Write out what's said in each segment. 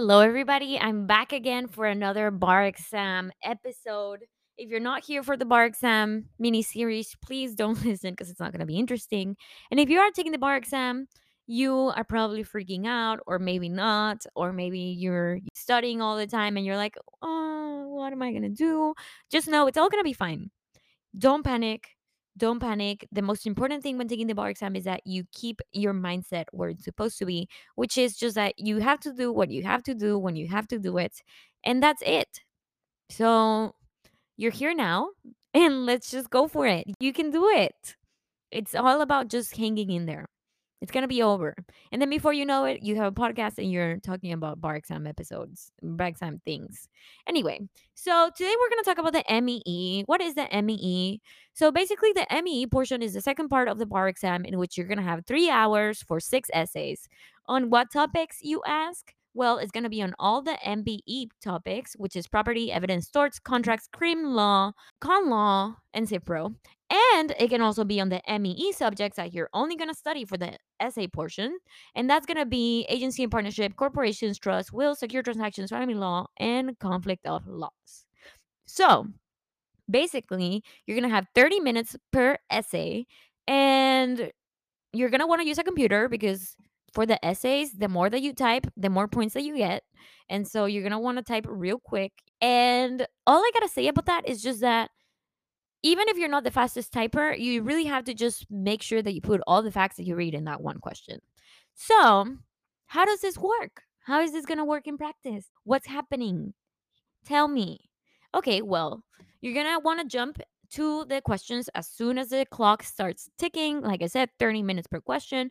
Hello, everybody. I'm back again for another bar exam episode. If you're not here for the bar exam mini series, please don't listen because it's not going to be interesting. And if you are taking the bar exam, you are probably freaking out, or maybe not, or maybe you're studying all the time and you're like, oh, what am I going to do? Just know it's all going to be fine. Don't panic. Don't panic. The most important thing when taking the bar exam is that you keep your mindset where it's supposed to be, which is just that you have to do what you have to do when you have to do it. And that's it. So you're here now, and let's just go for it. You can do it. It's all about just hanging in there. It's gonna be over. And then before you know it, you have a podcast and you're talking about bar exam episodes, bar exam things. Anyway, so today we're gonna talk about the MEE. What is the MEE? So basically, the MEE portion is the second part of the bar exam in which you're gonna have three hours for six essays. On what topics, you ask? Well, it's going to be on all the MBE topics, which is property, evidence, torts, contracts, crim law, con law, and CivPro. And it can also be on the MEE subjects that you're only going to study for the essay portion. And that's going to be agency and partnership, corporations, trust, will, secure transactions, family law, and conflict of laws. So basically, you're going to have 30 minutes per essay. And you're going to want to use a computer because for the essays, the more that you type, the more points that you get. And so you're going to want to type real quick. And all I got to say about that is just that even if you're not the fastest typer, you really have to just make sure that you put all the facts that you read in that one question. So, how does this work? How is this going to work in practice? What's happening? Tell me. Okay, well, you're going to want to jump to the questions as soon as the clock starts ticking. Like I said, 30 minutes per question.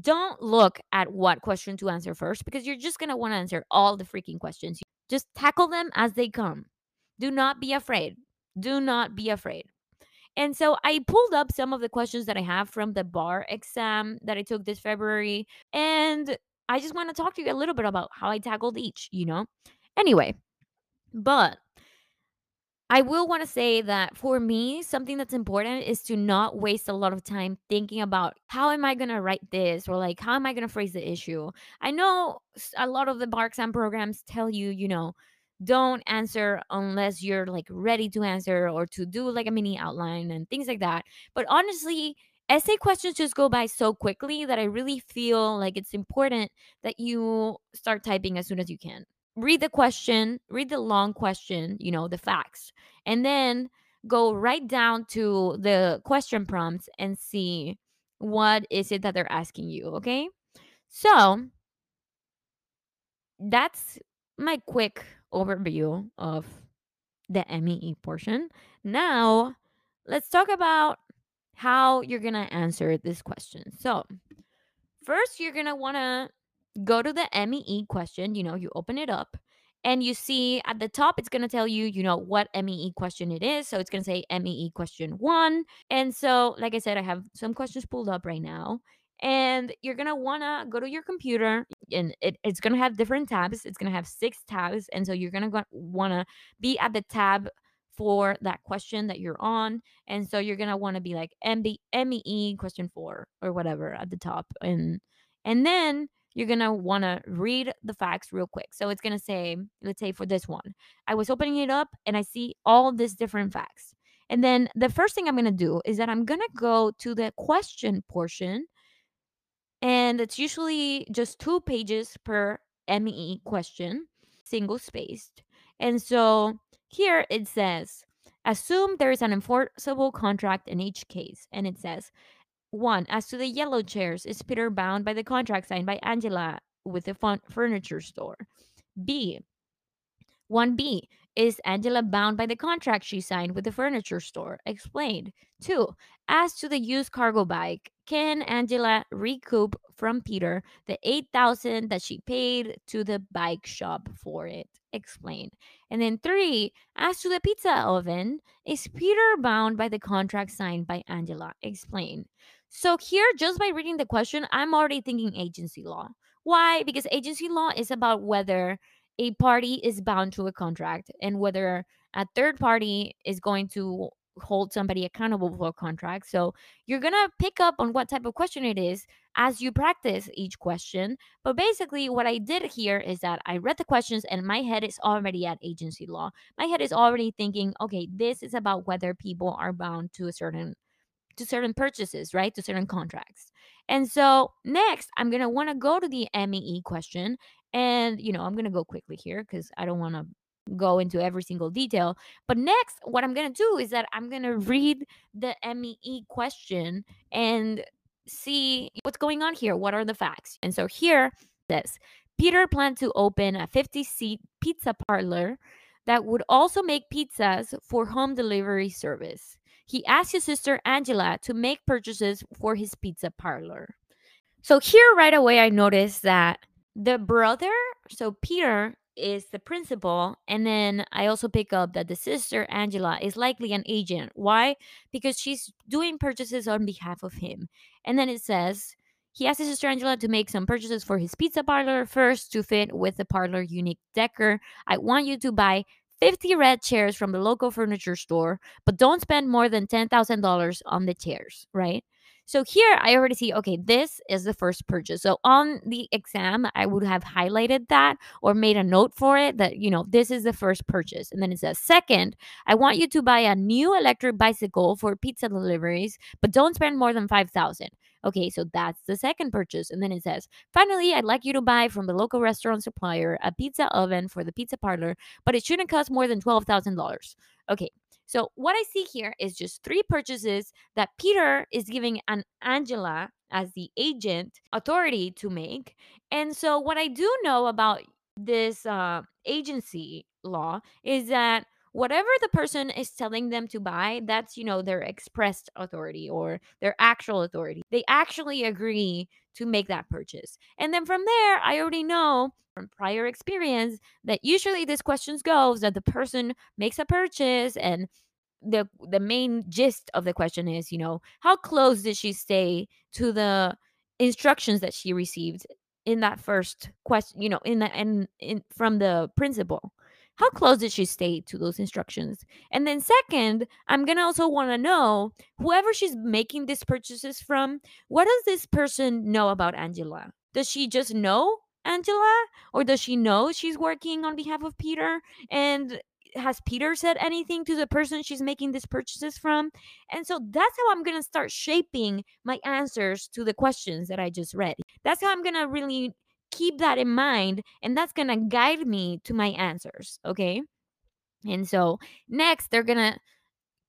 Don't look at what question to answer first because you're just going to want to answer all the freaking questions. Just tackle them as they come. Do not be afraid. Do not be afraid. And so I pulled up some of the questions that I have from the bar exam that I took this February. And I just want to talk to you a little bit about how I tackled each, you know? Anyway, but I will want to say that for me, something that's important is to not waste a lot of time thinking about how am I going to write this or like how am I going to phrase the issue. I know a lot of the bar exam programs tell you, you know, don't answer unless you're like ready to answer or to do like a mini outline and things like that. But honestly, essay questions just go by so quickly that I really feel like it's important that you start typing as soon as you can read the question, read the long question, you know, the facts, and then go right down to the question prompts and see what is it that they're asking you, okay? So, that's my quick overview of the MEE portion. Now, let's talk about how you're going to answer this question. So, first, you're going to want to go to the MEE question, you know, you open it up and you see at the top, it's going to tell you, you know, what MEE question it is. So it's going to say MEE question one. And so, like I said, I have some questions pulled up right now. And you're want to go to your computer and it, it's to have different tabs. It's to have six tabs. And so you're going to want to be at the tab for that question that you're on. And so you're want to be like MB, MEE question four or whatever at the top. And, and then you're going to want to read the facts real quick. So it's going to say, let's say for this one, I was opening it up and I see all these different facts. And then the first thing I'm going to do is that I'm going to go to the question portion. And it's usually just two pages per ME question, single spaced. And so here it says, assume there is an enforceable contract in each case. And it says, one, as to the yellow chairs, is Peter bound by the contract signed by Angela with the furniture store? B. 1B, is Angela bound by the contract she signed with the furniture store? Explained. 2. As to the used cargo bike, can Angela recoup from Peter the 8000 that she paid to the bike shop for it? Explained. And then 3. As to the pizza oven, is Peter bound by the contract signed by Angela? Explained. So here, just by reading the question, I'm already thinking agency law. Why? Because agency law is about whether a party is bound to a contract and whether a third party is going to hold somebody accountable for a contract. So you're going to pick up on what type of question it is as you practice each question. But basically, what I did here is that I read the questions and my head is already at agency law. My head is already thinking, okay, this is about whether people are bound to a certain to certain purchases, right? To certain contracts. And so next, I'm going to want to go to the MEE question. And, you know, I'm going to go quickly here because I don't want to go into every single detail. But next, what I'm going to do is that I'm going to read the MEE question and see what's going on here. What are the facts? And so here, this Peter planned to open a 50 seat pizza parlor that would also make pizzas for home delivery service. He asked his sister Angela to make purchases for his pizza parlor. So here right away I noticed that the brother, so Peter is the principal and then I also pick up that the sister Angela is likely an agent. Why? Because she's doing purchases on behalf of him. And then it says he asked his sister Angela to make some purchases for his pizza parlor first to fit with the parlor unique decor. I want you to buy 50 red chairs from the local furniture store, but don't spend more than $10,000 on the chairs, right? So here I already see, okay, this is the first purchase. So on the exam, I would have highlighted that or made a note for it that, you know, this is the first purchase. And then it says, second, I want you to buy a new electric bicycle for pizza deliveries, but don't spend more than 5000 Okay, so that's the second purchase. And then it says, finally, I'd like you to buy from the local restaurant supplier a pizza oven for the pizza parlor, but it shouldn't cost more than $12,000. Okay, so what I see here is just three purchases that Peter is giving an Angela as the agent authority to make. And so what I do know about this uh, agency law is that whatever the person is telling them to buy, that's, you know, their expressed authority or their actual authority. They actually agree to make that purchase. And then from there, I already know from prior experience that usually this questions goes that the person makes a purchase and the the main gist of the question is, you know, how close did she stay to the instructions that she received in that first question, you know, in the and in from the principal? How close did she stay to those instructions? And then, second, I'm gonna also wanna know whoever she's making these purchases from, what does this person know about Angela? Does she just know Angela? Or does she know she's working on behalf of Peter? And has Peter said anything to the person she's making these purchases from? And so that's how I'm going to start shaping my answers to the questions that I just read. That's how I'm going to really keep that in mind and that's going to guide me to my answers okay? And so next they're going to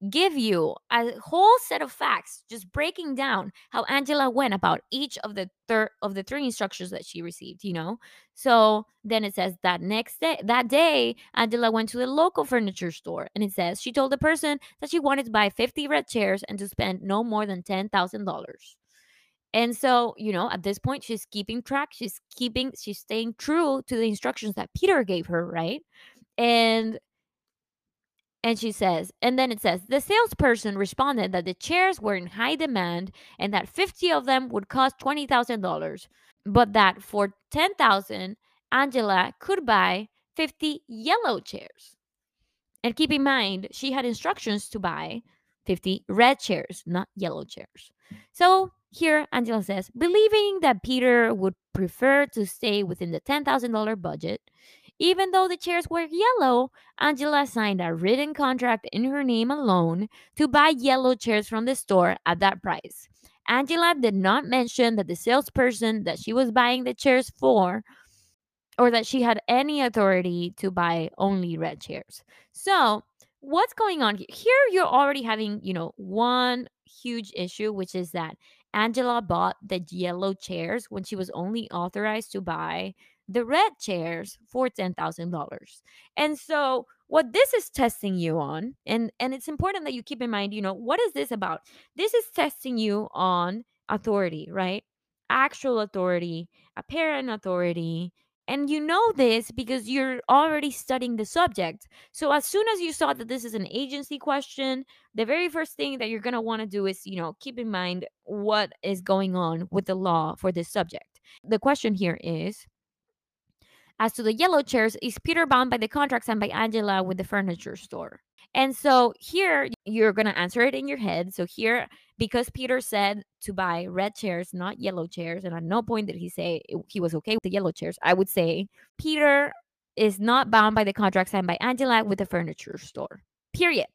give you a whole set of facts just breaking down how angela went about each of the third of the three instructions that she received you know? So then it says that next day that day angela went to the local furniture store and it says she told the person that she wanted to buy 50 red chairs and to spend no more than $10000 and so, you know, at this point, she's keeping track. She's keeping, she's staying true to the instructions that Peter gave her, right? And and she says, and then it says, the salesperson responded that the chairs were in high demand and that 50 of them would cost $20,000, but that for 10,000, Angela could buy 50 yellow chairs. And keep in mind, she had instructions to buy 50 red chairs, not yellow chairs. So here, Angela says, believing that Peter would prefer to stay within the $10,000 budget, even though the chairs were yellow, Angela signed a written contract in her name alone to buy yellow chairs from the store at that price. Angela did not mention that the salesperson that she was buying the chairs for or that she had any authority to buy only red chairs. So, what's going on here? Here you're already having, you know, one huge issue which is that Angela bought the yellow chairs when she was only authorized to buy the red chairs for $10,000. And so what this is testing you on and and it's important that you keep in mind, you know, what is this about? This is testing you on authority, right? Actual authority, apparent authority, and you know this because you're already studying the subject. So as soon as you saw that this is an agency question, the very first thing that you're going to want to do is, you know, keep in mind what is going on with the law for this subject. The question here is As to the yellow chairs, is Peter bound by the contract signed by Angela with the furniture store? And so here you're going to answer it in your head. So here, because Peter said to buy red chairs, not yellow chairs, and at no point did he say he was okay with the yellow chairs, I would say Peter is not bound by the contract signed by Angela with the furniture store. Period.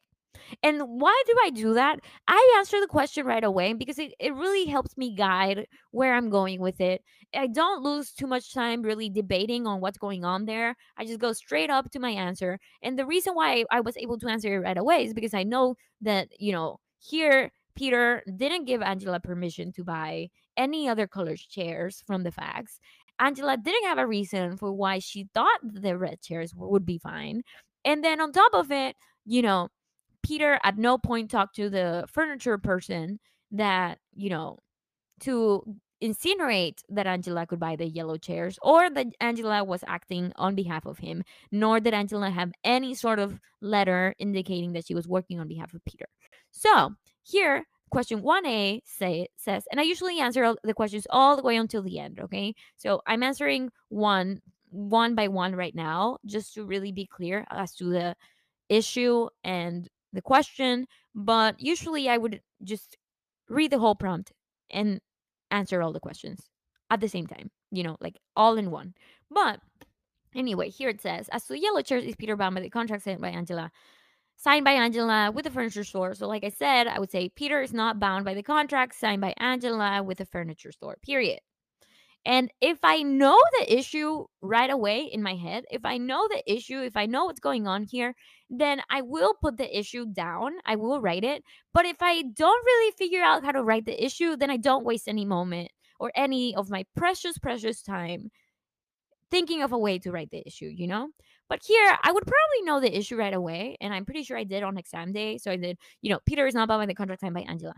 And why do I do that? I answer the question right away because it, it really helps me guide where I'm going with it. I don't lose too much time really debating on what's going on there. I just go straight up to my answer. And the reason why I was able to answer it right away is because I know that, you know, here Peter didn't give Angela permission to buy any other colored chairs from the facts. Angela didn't have a reason for why she thought the red chairs would be fine. And then on top of it, you know, Peter at no point talked to the furniture person that, you know, to insinuate that Angela could buy the yellow chairs or that Angela was acting on behalf of him, nor did Angela have any sort of letter indicating that she was working on behalf of Peter. So here, question 1a say, says, and I usually answer the questions all the way until the end, okay? So I'm answering one one by one right now just to really be clear as to the issue and the question, but usually I would just read the whole prompt and answer all the questions at the same time, you know, like all in one. But anyway, here it says, as to yellow chairs is Peter bound by the contract signed by Angela, signed by Angela with the furniture store. So, like I said, I would say Peter is not bound by the contract signed by Angela with the furniture store. Period. And if I know the issue right away in my head, if I know the issue, if I know what's going on here, then I will put the issue down. I will write it. But if I don't really figure out how to write the issue, then I don't waste any moment or any of my precious, precious time thinking of a way to write the issue, you know? But here, I would probably know the issue right away. And I'm pretty sure I did on exam day. So I did, you know, Peter is not bound by the contract signed by Angela.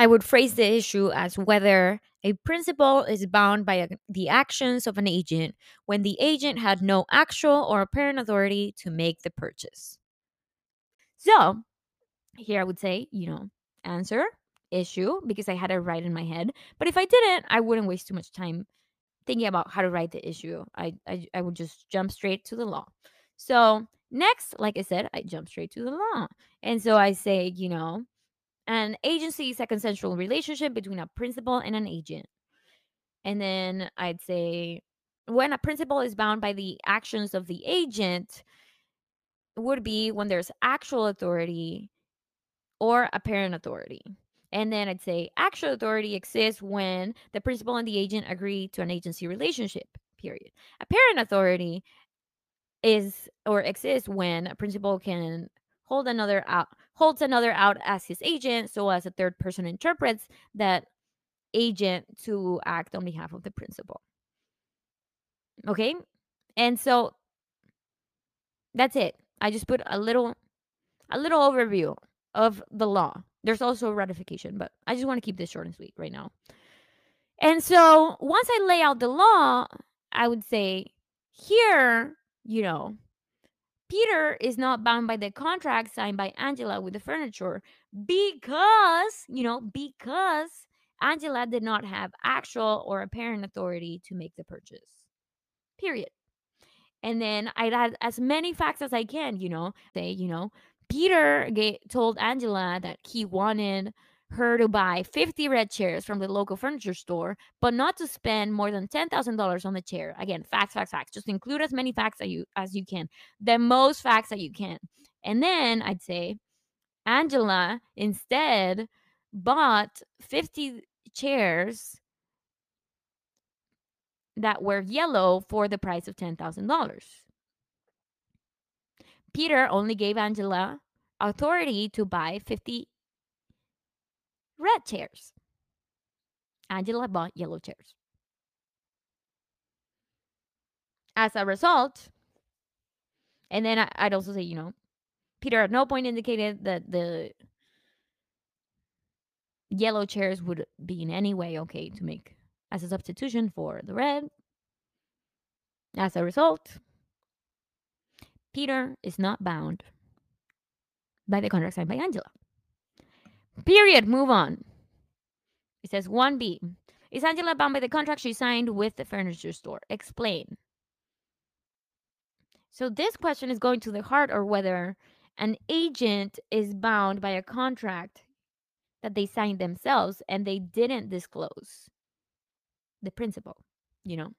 I would phrase the issue as whether a principal is bound by the actions of an agent when the agent had no actual or apparent authority to make the purchase. So, here I would say, you know, answer, issue, because I had it right in my head. But if I didn't, I wouldn't waste too much time thinking about how to write the issue. I, I, I would just jump straight to the law. So, next, like I said, I jump straight to the law. And so I say, you know, an agency is a consensual relationship between a principal and an agent. And then I'd say when a principal is bound by the actions of the agent would be when there's actual authority or apparent authority. And then I'd say actual authority exists when the principal and the agent agree to an agency relationship, period. Apparent authority is or exists when a principal can hold another out holds another out as his agent so as a third person interprets that agent to act on behalf of the principal. Okay? And so that's it. I just put a little a little overview of the law. There's also ratification but i just want to keep this short and sweet right now. And so once i lay out the law i would say here you know Peter is not bound by the contract signed by Angela with the furniture because, you know, because Angela did not have actual or apparent authority to make the purchase. Period. And then I'd add as many facts as I can, you know, say, you know, Peter told Angela that he wanted her to buy 50 red chairs from the local furniture store, but not to spend more than $10,000 on the chair. Again, facts, facts, facts. Just include as many facts as you as you can. The most facts that you can. And then I'd say Angela instead bought 50 chairs that were yellow for the price of $10,000. Peter only gave Angela authority to buy 50 red chairs. Angela bought yellow chairs. As a result, and then I, would also say, you know, Peter at no point indicated that the yellow chairs would be in any way okay to make as a substitution for the red. As a result, Peter is not bound by the contract signed by Angela. Period. Move on. It says 1B. Is Angela bound by the contract she signed with the furniture store? Explain. So this question is going to the heart or whether an agent is bound by a contract that they signed themselves and they didn't disclose the principal, you know.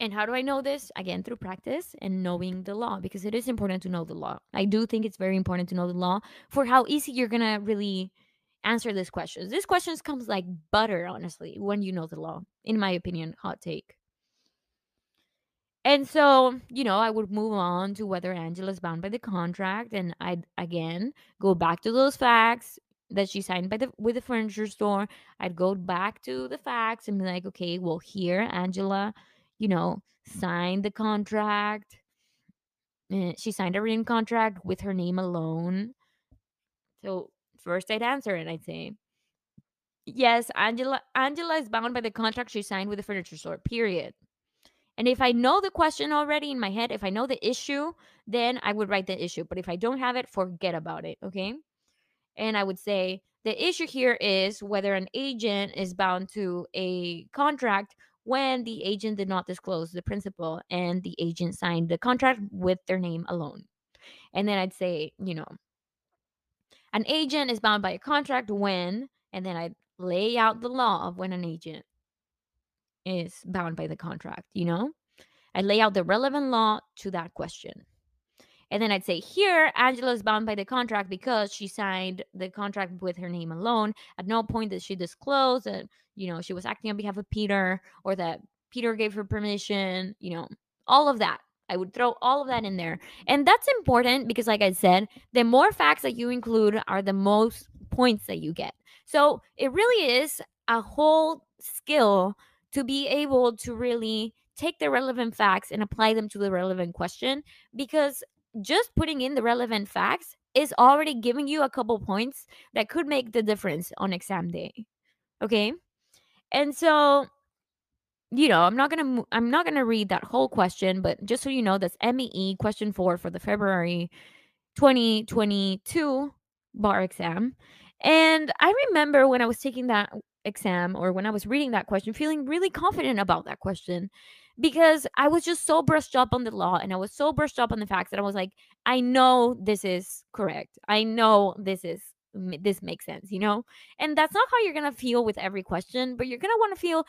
And how do I know this? Again, through practice and knowing the law, because it is important to know the law. I do think it's very important to know the law for how easy you're going to really answer these questions. These questions comes like butter, honestly, when you know the law, in my opinion, hot take. And so, you know, I would move on to whether Angela's bound by the contract. And I'd again go back to those facts that she signed by the with the furniture store. I'd go back to the facts and be like, okay, well, here Angela, you know, signed the contract. Eh, She signed a written contract with her name alone. So first I'd answer and I'd say, Yes, Angela Angela is bound by the contract she signed with the furniture store. Period. And if I know the question already in my head, if I know the issue, then I would write the issue. But if I don't have it, forget about it. Okay. And I would say the issue here is whether an agent is bound to a contract when the agent did not disclose the principal and the agent signed the contract with their name alone. And then I'd say, you know, an agent is bound by a contract when, and then I'd lay out the law of when an agent is bound by the contract, you know? I lay out the relevant law to that question. And then I'd say here, Angela is bound by the contract because she signed the contract with her name alone. At no point did she disclose that, you know, she was acting on behalf of Peter or that Peter gave her permission, you know, all of that. I would throw all of that in there. And that's important because, like I said, the more facts that you include are the most points that you get. So it really is a whole skill to be able to really take the relevant facts and apply them to the relevant question because just putting in the relevant facts is already giving you a couple points that could make the difference on exam day. Okay? And so, you know, I'm not going to I'm not going to read that whole question, but just so you know, that's MEE question 4 for the February 2022 bar exam. And I remember when I was taking that exam or when I was reading that question, feeling really confident about that question because I was just so brushed up on the law and I was so brushed up on the facts that I was like, I know this is correct. I know this is this makes sense, you know? And that's not how you're going to feel with every question, but you're going to want to feel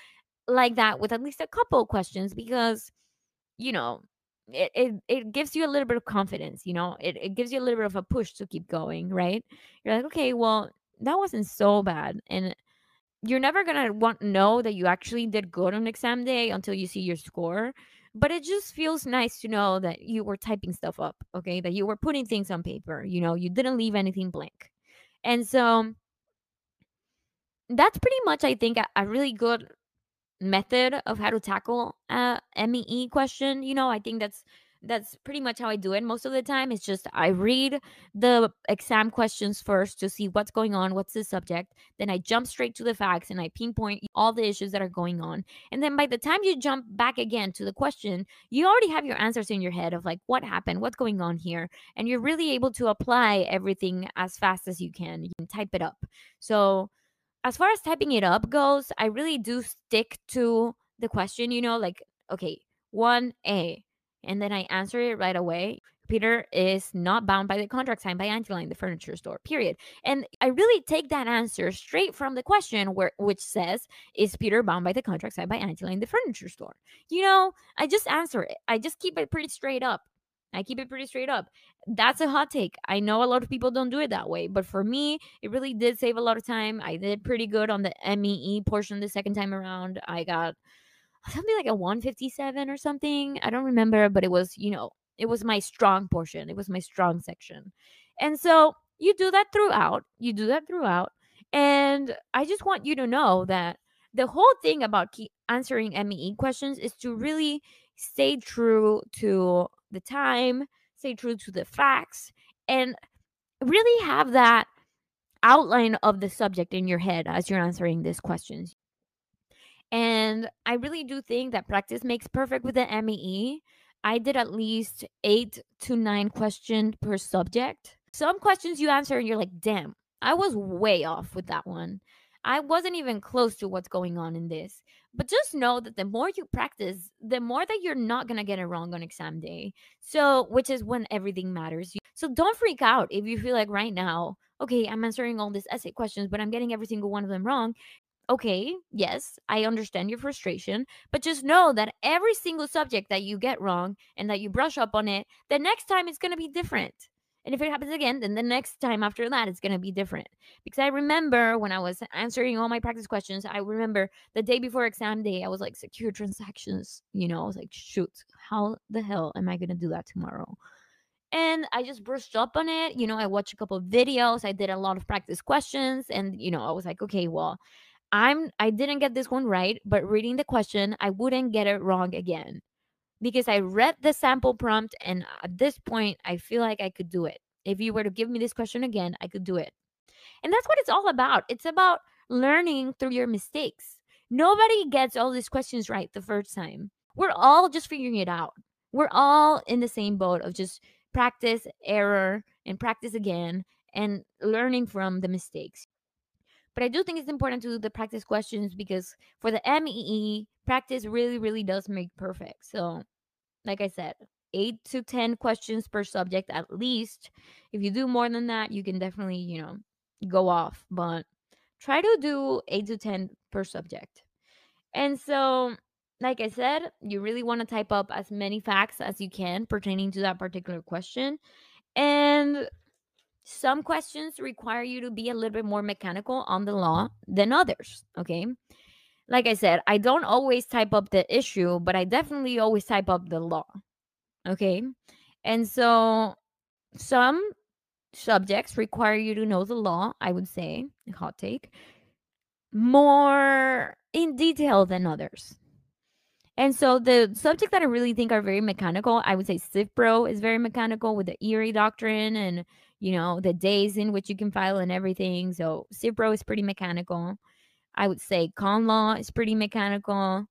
like that with at least a couple questions because you know it, it it gives you a little bit of confidence you know it, it gives you a little bit of a push to keep going right you're like okay well that wasn't so bad and you're never gonna want know that you actually did good on exam day until you see your score but it just feels nice to know that you were typing stuff up okay? That you were putting things on paper you know? You didn't leave anything blank. And so that's pretty much i think a, a really good method of how to tackle a MEE question. You know, I think that's that's pretty much how I do it most of the time. It's just I read the exam questions first to see what's going on, what's the subject. Then I jump straight to the facts and I pinpoint all the issues that are going on. And then by the time you jump back again to the question, you already have your answers in your head of like what happened, what's going on here. And you're really able to apply everything as fast as you can. You can type it up. So as far as typing it up goes, I really do stick to the question, you know, like, okay, 1A, and then I answer it right away. Peter is not bound by the contract signed by Angela in the furniture store, period. And I really take that answer straight from the question where which says, is Peter bound by the contract signed by Angela in the furniture store? You know, I just answer it. I just keep it pretty straight up. I keep it pretty straight up. That's a hot take. I know a lot of people don't do it that way, but for me, it really did save a lot of time. I did pretty good on the MEE portion the second time around. I got something like a 157 or something. I don't remember, but it was, you know, it was my strong portion. It was my strong section. And so you do that throughout. You do that throughout. And I just want you to know that the whole thing about answering MEE questions is to really stay true to the time, stay true to the facts, and really have that outline of the subject in your head as you're answering these questions. And I really do think that practice makes perfect with the MEE. I did at least eight to nine questions per subject. Some questions you answer and you're like, damn, I was way off with that one. I wasn't even close to what's going on in this. But just know that the more you practice, the more that you're not going to get it wrong on exam day. So, which is when everything matters. So, don't freak out if you feel like right now, okay, I'm answering all these essay questions, but I'm getting every single one of them wrong okay, yes, I understand your frustration, but just know that every single subject that you get wrong and that you brush up on it, the next time it's going to be different. And if it happens again, then the next time after that, it's going to be different. Because I remember when I was answering all my practice questions, I remember the day before exam day, I was like, secure transactions. You know, I was like, shoot, how the hell am I going to do that tomorrow? And I just brushed up on it. You know, I watched a couple of videos, I did a lot of practice questions, and, you know, I was like, okay, well, I'm I didn't get this one right, but reading the question, I wouldn't get it wrong again. Because I read the sample prompt and at this point I feel like I could do it. If you were to give me this question again, I could do it. And that's what it's all about. It's about learning through your mistakes. Nobody gets all these questions right the first time. We're all just figuring it out. We're all in the same boat of just practice, error, and practice again and learning from the mistakes. But I do think it's important to do the practice questions because for the MEE, practice really, really does make perfect. So, like I said, eight to 10 questions per subject at least. If you do more than that, you can definitely, you know, go off. But try to do eight to 10 per subject. And so, like I said, you really want to type up as many facts as you can pertaining to that particular question. And some questions require you to be a little bit more mechanical on the law than others. Okay. Like I said, I don't always type up the issue, but I definitely always type up the law. Okay. And so some subjects require you to know the law, I would say, hot take, more in detail than others. And so the subjects that I really think are very mechanical, I would say CivPro is very mechanical with the Erie doctrine and you know, the days in which you can file and everything. So CivPro is pretty mechanical. I would say con law is pretty mechanical.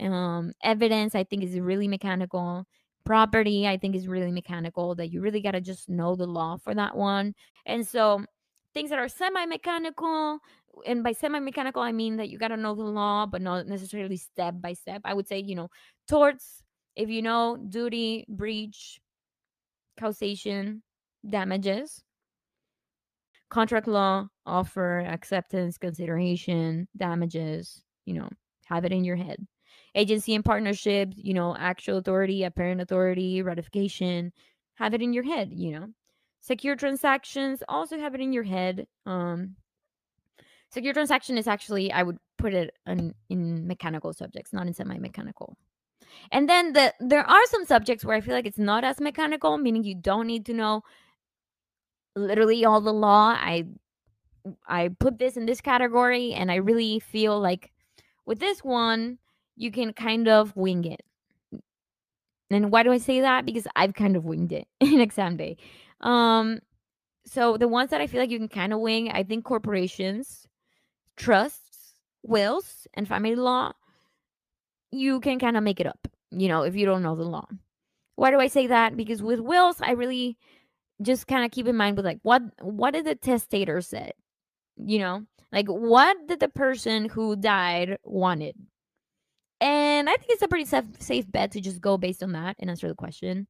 Um, evidence, I think, is really mechanical. Property, I think, is really mechanical. That you really got to just know the law for that one. And so things that are semi mechanical, and by semi mechanical, I mean that you got to know the law, but not necessarily step by step. I would say, you know, torts, if you know duty, breach, causation, damages, contract law, offer, acceptance, consideration, damages, you know, have it in your head. Agency and partnership, you know, actual authority, apparent authority, ratification, have it in your head, you know. Secure transactions, also have it in your head. Um, secure transaction is actually, I would put it in, in mechanical subjects, not in semi mechanical. And then the there are some subjects where I feel like it's not as mechanical, meaning you don't need to know literally all the law. I I put this in this category and I really feel like with this one you can kind of wing it. And why do I say that? Because I've kind of winged it in exam day. Um so the ones that I feel like you can kind of wing, I think corporations, trusts, wills, and family law, you can kind of make it up, you know, if you don't know the law. Why do I say that? Because with wills, I really just kind of keep in mind with like what what did the testator say you know like what did the person who died wanted? And i think it's a pretty safe, safe bet to just go based on that and answer the question.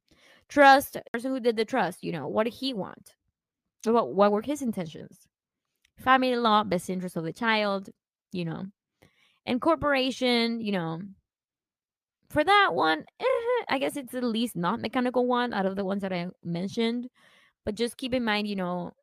Trust person who did the trust you know what did he want? What, what were his intentions? Family law best interest of the child you know and corporation you know. For that one eh, i guess it's the least not mechanical one out of the ones that i mentioned but just keep in mind, you know,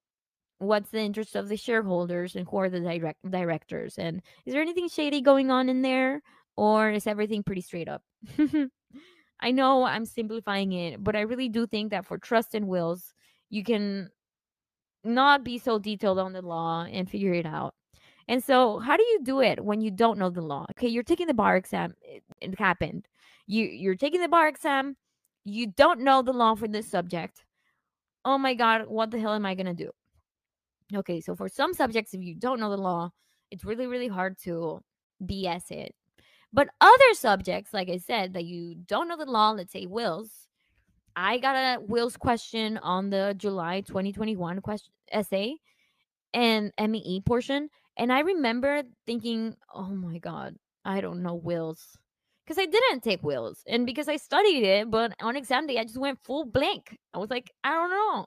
what's the interest of the shareholders and who are the direct directors and is there anything shady going on in there or is everything pretty straight up? I know i'm simplifying it but i really do think that for trust and wills you can not be so detailed on the law and figure it out. And so how do you do it when you don't know the law? Okay you're taking the bar exam it, it happened. You you're taking the bar exam you don't know the law for this subject oh my God, what the hell am I going to do? Okay, so for some subjects, if you don't know the law, it's really, really hard to BS it. But other subjects, like I said, that you don't know the law, let's say wills, I got a wills question on the July 2021 question essay and MEE portion, And I remember thinking, oh my God, I don't know wills. Because I didn't take wills. And because I studied it, but on exam day, I just went full blank. I was like, I don't know.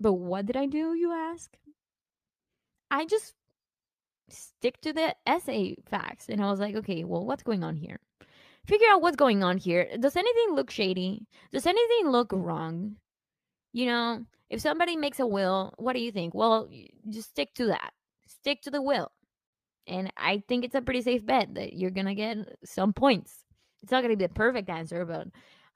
But what did I do, you ask? I just stick to the essay facts. And I was like, okay, well, what's going on here? Figure out what's going on here. Does anything look shady? Does anything look wrong? You know, if somebody makes a will, what do you think? Well, just stick to that. Stick to the will. And I think it's a pretty safe bet that you're going to get some points. It's not going to be the perfect answer, but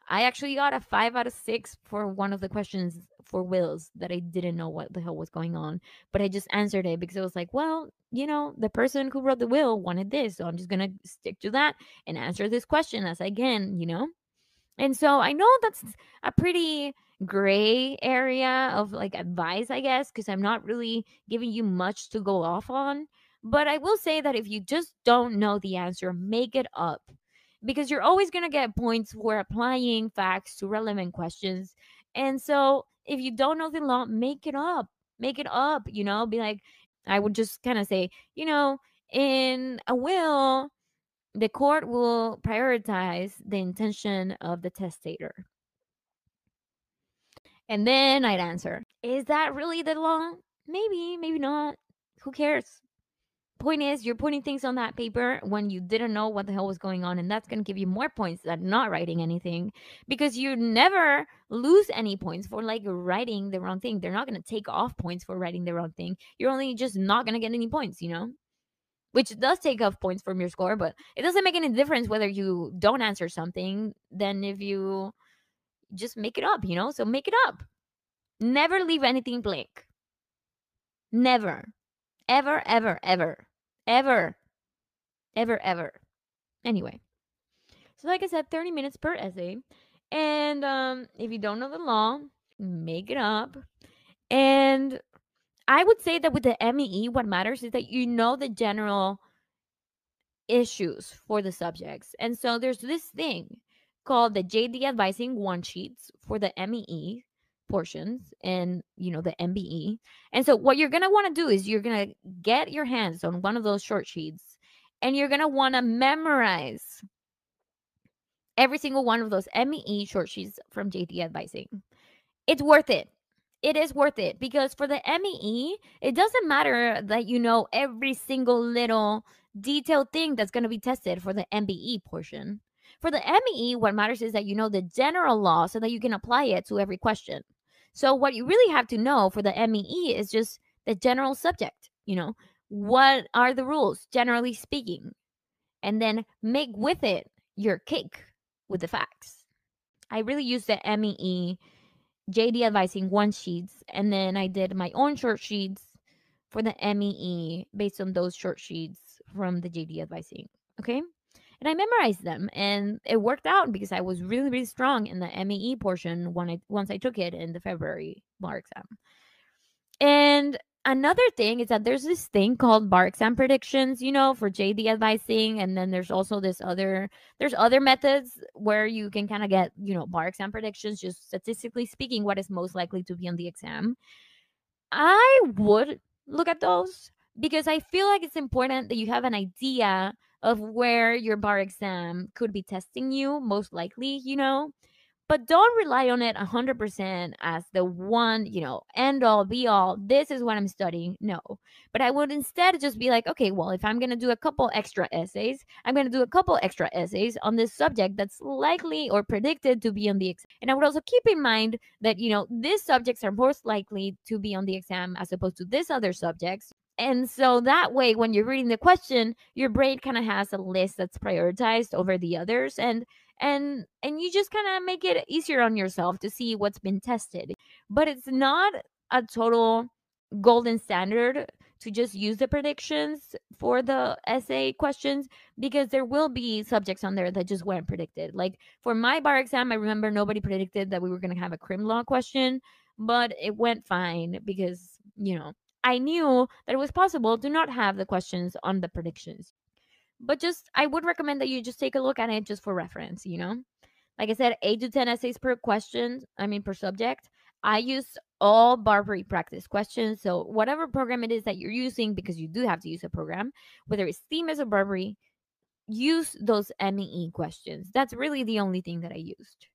I actually got a five out of six for one of the questions for wills that I didn't know what the hell was going on. But I just answered it because it was like, well, you know, the person who wrote the will wanted this. So I'm just to stick to that and answer this question as I can, you know? And so I know that's a pretty gray area of like advice, I guess, because I'm not really giving you much to go off on. But I will say that if you just don't know the answer, make it up because you're always going to get points for applying facts to relevant questions. And so if you don't know the law, make it up. Make it up, you know, be like, I would just kind of say, you know, in a will, the court will prioritize the intention of the testator. And then I'd answer, is that really the law? Maybe, maybe not. Who cares? Point is you're putting things on that paper when you didn't know what the hell was going on and that's going to give you more points than not writing anything because you never lose any points for like writing the wrong thing. They're not going to take off points for writing the wrong thing. You're only just not going to get any points you know? Which does take off points from your score but it doesn't make any difference whether you don't answer something than if you just make it up you know? So make it up. Never leave anything blank. Never. Ever ever ever ever, ever, ever. Anyway, so like I said, 30 minutes per essay. And um, if you don't know the law, make it up. And I would say that with the MEE, what matters is that you know the general issues for the subjects. And so there's this thing called the JD advising one sheets for the MEE portions and you know the MBE. And so what you're going to want to do is you're going to get your hands on one of those short sheets and you're going to want to memorize every single one of those ME short sheets from JD advising. It's worth it. It is worth it because for the MEE, it doesn't matter that you know every single little detailed thing that's going to be tested for the MBE portion. For the MEE, what matters is that you know the general law so that you can apply it to every question. So what you really have to know for the MEE is just the general subject, you know, what are the rules generally speaking? And then make with it your cake with the facts. I really used the MEE JD advising one sheets and then I did my own short sheets for the MEE based on those short sheets from the JD advising. Okay? And I memorized them, and it worked out because I was really, really strong in the MEE portion when I once I took it in the February bar exam. And another thing is that there's this thing called bar exam predictions, you know, for JD advising, and then there's also this other there's other methods where you can kind of get, you know, bar exam predictions, just statistically speaking, what is most likely to be on the exam. I would look at those because I feel like it's important that you have an idea of where your bar exam could be testing you, most likely, you know. But don't rely on it 100% as the one, you know, end all be all. This is what I'm studying. No. But I would instead just be like, okay, well, if I'm going to do a couple extra essays, I'm going to do a couple extra essays on this subject that's likely or predicted to be on the exam. And I would also keep in mind that, you know, these subjects are most likely to be on the exam as opposed to these other subjects. And so that way, when you're reading the question, your brain kind of has a list that's prioritized over the others, and and and you just kind of make it easier on yourself to see what's been tested. But it's not a total golden standard to just use the predictions for the essay questions because there will be subjects on there that just weren't predicted. Like for my bar exam, I remember nobody predicted that we were going to have a crim law question, but it went fine because, you know, I knew that it was possible to not have the questions on the predictions. But just, I would recommend that you just take a look at it just for reference, you know? Like I said, eight to 10 essays per question, I mean, per subject. I use all BARBRI practice questions. So whatever program it is that you're using, because you do have to use a program, whether it's Themis or BARBRI, use those MEE questions. That's really the only thing that I used.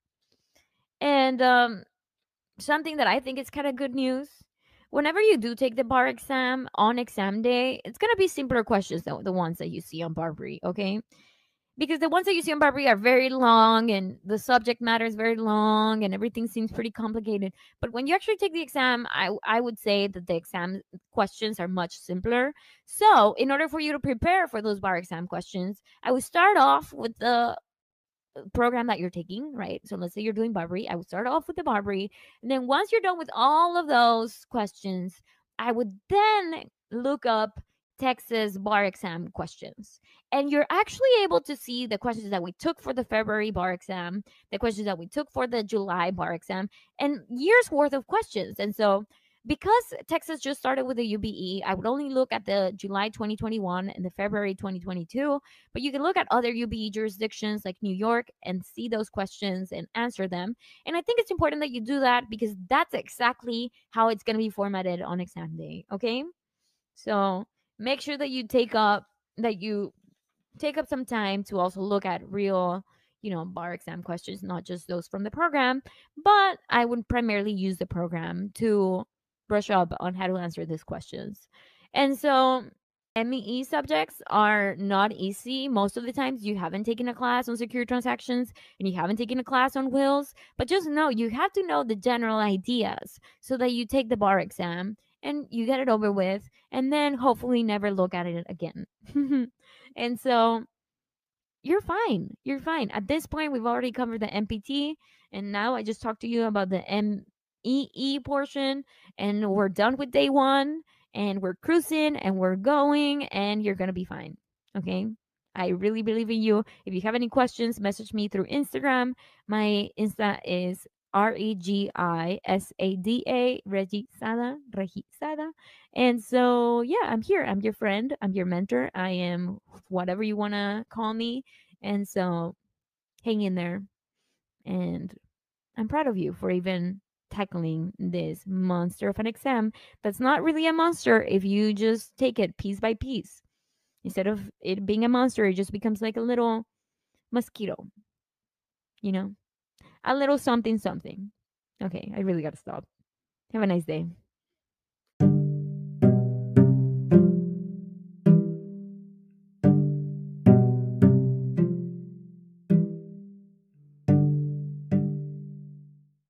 And um, something that I think is kind of good news. Whenever you do take the bar exam on exam day, it's gonna be simpler questions than the ones that you see on BARBRI, okay? because the ones that you see on BARBRI are very long and the subject matter is very long and everything seems pretty complicated. But when you actually take the exam, I, I would say that the exam questions are much simpler. So, in order for you to prepare for those bar exam questions, I would start off with the program that you're taking, right? So let's say you're doing BARBRI. I would start off with the BARBRI. And then once you're done with all of those questions, I would then look up Texas bar exam questions. And you're actually able to see the questions that we took for the February bar exam, the questions that we took for the July bar exam, and years worth of questions. And so because Texas just started with the UBE, I would only look at the July 2021 and the February 2022, but you can look at other UBE jurisdictions like New York and see those questions and answer them. And I think it's important that you do that because that's exactly how it's going to be formatted on exam day. Okay. So make sure that you take up that you take up some time to also look at real you know bar exam questions not just those from the program but i would primarily use the program to brush up on how to answer these questions and so MEE subjects are not easy. Most of the times, you haven't taken a class on secure transactions and you haven't taken a class on wills, but just know you have to know the general ideas so that you take the bar exam and you get it over with and then hopefully never look at it again. and so you're fine. You're fine. At this point, we've already covered the MPT, and now I just talked to you about the MEE portion, and we're done with day one, and we're cruising, and we're going, and you're gonna be fine. Okay. I really believe in you. If you have any questions, message me through Instagram. My Insta is R E G I S A D A, Regisada, Regisada. And so, yeah, I'm here. I'm your friend. I'm your mentor. I am whatever you want to call me. And so, hang in there. And I'm proud of you for even tackling this monster of an exam that's not really a monster if you just take it piece by piece. Instead of it being a monster, it just becomes like a little mosquito, you know? a little something something. Okay, I really got to stop. Have a nice day.